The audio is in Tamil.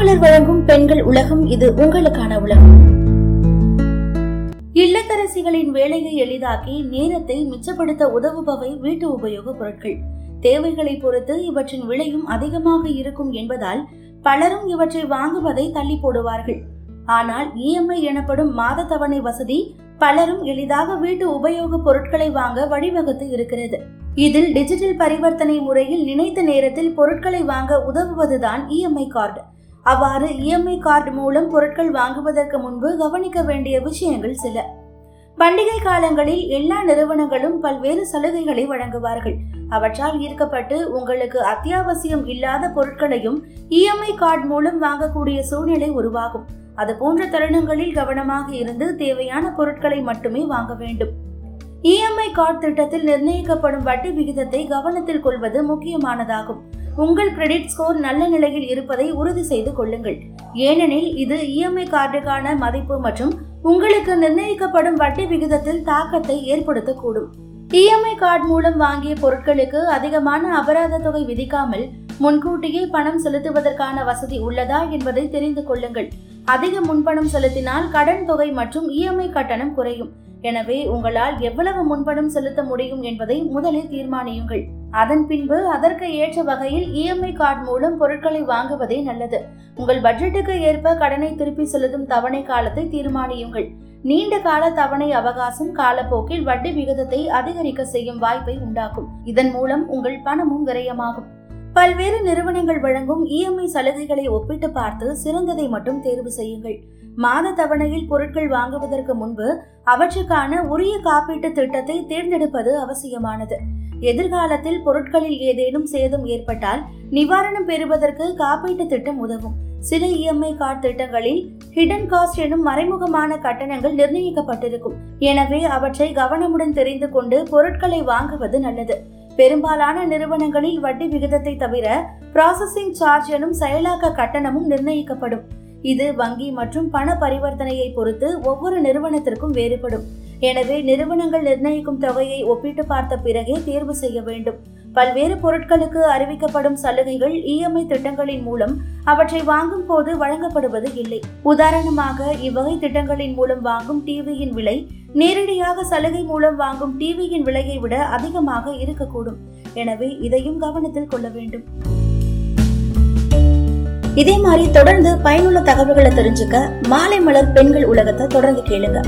மாலைமலர் வழங்கும் பெண்கள் உலகம் இது உங்களுக்கான உலகம். இல்லத்தரசிகளின் வேலையை எளிதாக்கி நேரத்தை மிச்சப்படுத்த உதவுபவை வீட்டு உபயோக பொருட்கள். தேவைகளை பொறுத்து இவற்றின் விலையும் அதிகமாக இருக்கும் என்பதால் பலரும் இவற்றை வாங்குவதை தள்ளி போடுவார்கள். ஆனால் இஎம்ஐ எனப்படும் மாத தவணை வசதி பலரும் எளிதாக வீட்டு உபயோக பொருட்களை வாங்க வழிவகுத்து இருக்கிறது. இதில் டிஜிட்டல் பரிவர்த்தனை முறையில் நினைத்த நேரத்தில் பொருட்களை வாங்க உதவுவதுதான் இஎம்ஐ கார்டு. அவ்வாறு இஎம்ஐ கார்டு மூலம் பொருட்கள் வாங்குவதற்கு முன்பு கவனிக்க வேண்டிய விஷயங்கள் சில. பண்டிகை காலங்களில் எல்லா நிறுவனங்களும் பல்வேறு சலுகைகளை வழங்குவார்கள். அவற்றால் ஈர்க்கப்பட்டு உங்களுக்கு அத்தியாவசியம் இல்லாத பொருட்களையும் இஎம்ஐ கார்டு மூலம் வாங்கக்கூடிய சூழ்நிலை உருவாகும். அது போன்ற தருணங்களில் கவனமாக இருந்து தேவையான பொருட்களை மட்டுமே வாங்க வேண்டும். இஎம்ஐ கார்டு திட்டத்தில் நிர்ணயிக்கப்படும் வட்டி விகிதத்தை கவனத்தில் கொள்வது முக்கியமானதாகும். உங்கள் கிரெடிட் ஸ்கோர் நல்ல நிலையில் இருப்பதை உறுதி செய்து கொள்ளுங்கள். ஏனெனில் இது இஎம்ஐ கார்டுக்கான மதிப்பு மற்றும் உங்களுக்கு நிர்ணயிக்கப்படும் வட்டி விகிதத்தில் தாக்கத்தை ஏற்படுத்தக்கூடும். இஎம்ஐ கார்டு மூலம் வாங்கிய பொருட்களுக்கு அதிகமான அபராத தொகை விதிக்காமல் முன்கூட்டியே பணம் செலுத்துவதற்கான வசதி உள்ளதா என்பதை தெரிந்து கொள்ளுங்கள். அதிக முன்பணம் செலுத்தினால் கடன் தொகை மற்றும் இஎம்ஐ கட்டணம் குறையும். எனவே உங்களால் எவ்வளவு முன்பணம் செலுத்த முடியும் என்பதை முதலில் தீர்மானியுங்கள். அதன் பின்பு அதற்கு ஏற்ற வகையில் இஎம்ஐ கார்டு மூலம் பொருட்களை வாங்குவதே நல்லது. உங்கள் பட்ஜெட்டுக்கு ஏற்ப கடனை திருப்பி செலுத்தும் தவணை காலத்தை தீர்மானியுங்கள். நீண்ட கால தவணை அவகாசம் காலப்போக்கில் வட்டி விகிதத்தை அதிகரிக்க செய்யும் வாய்ப்பை உண்டாக்கும். இதன் மூலம் உங்கள் பணமும் விரயமாகும். பல்வேறு நிறுவனங்கள் வழங்கும் இஎம்ஐ சலுகைகளை ஒப்பிட்டு பார்த்து சிறந்ததை மட்டும் தேர்வு செய்யுங்கள். மாத தவணையில் பொருட்கள் வாங்குவதற்கு முன்பு அவற்றுக்கான உரிய காப்பீட்டு திட்டத்தை தேர்ந்தெடுப்பது அவசியமானது. எதிர்காலத்தில் பொருட்களில் ஏதேனும் சேதம் ஏற்பட்டால் நிவாரணம் பெறுவதற்கு காப்பீட்டு திட்டம் உதவும். சில இஎம்ஐ கார்டு திட்டங்களில் ஹிடன் காஸ்ட் எனும் மறைமுகமான கட்டணங்கள் நிர்ணயிக்கப்பட்டிருக்கும். எனவே அவற்றை கவனமுடன் தெரிந்து கொண்டு பொருட்களை வாங்குவது நல்லது. பெரும்பாலான நிறுவனங்களில் வட்டி விகிதத்தை தவிர ப்ராசஸிங் சார்ஜ் எனும் செயலாக்க கட்டணமும் நிர்ணயிக்கப்படும். இது வங்கி மற்றும் பண பரிவர்த்தனையை பொறுத்து ஒவ்வொரு நிறுவனத்திற்கும் வேறுபடும். எனவே நிறுவனங்கள் நிர்ணயிக்கும் தொகையை ஒப்பிட்டு பார்த்த பிறகே தேர்வு செய்ய வேண்டும். பல்வேறு பொருட்களுக்கு அறிவிக்கப்படும் சலுகைகள் இஎம்ஐ திட்டங்களின் மூலம் அவற்றை வாங்கும் போது வழங்கப்படுவது இல்லை. உதாரணமாக இவ்வகை திட்டங்களின் மூலம் வாங்கும் டிவியின் விலை நேரடியாக சலுகை மூலம் வாங்கும் டிவியின் விலையை விட அதிகமாக இருக்கக்கூடும். எனவே இதையும் கவனத்தில் கொள்ள வேண்டும். இதே மாதிரி தொடர்ந்து பயனுள்ள தகவல்களை தெரிஞ்சுக்க மாலை மலர் பெண்கள் உலகத்தை தொடர்ந்து கேளுங்க.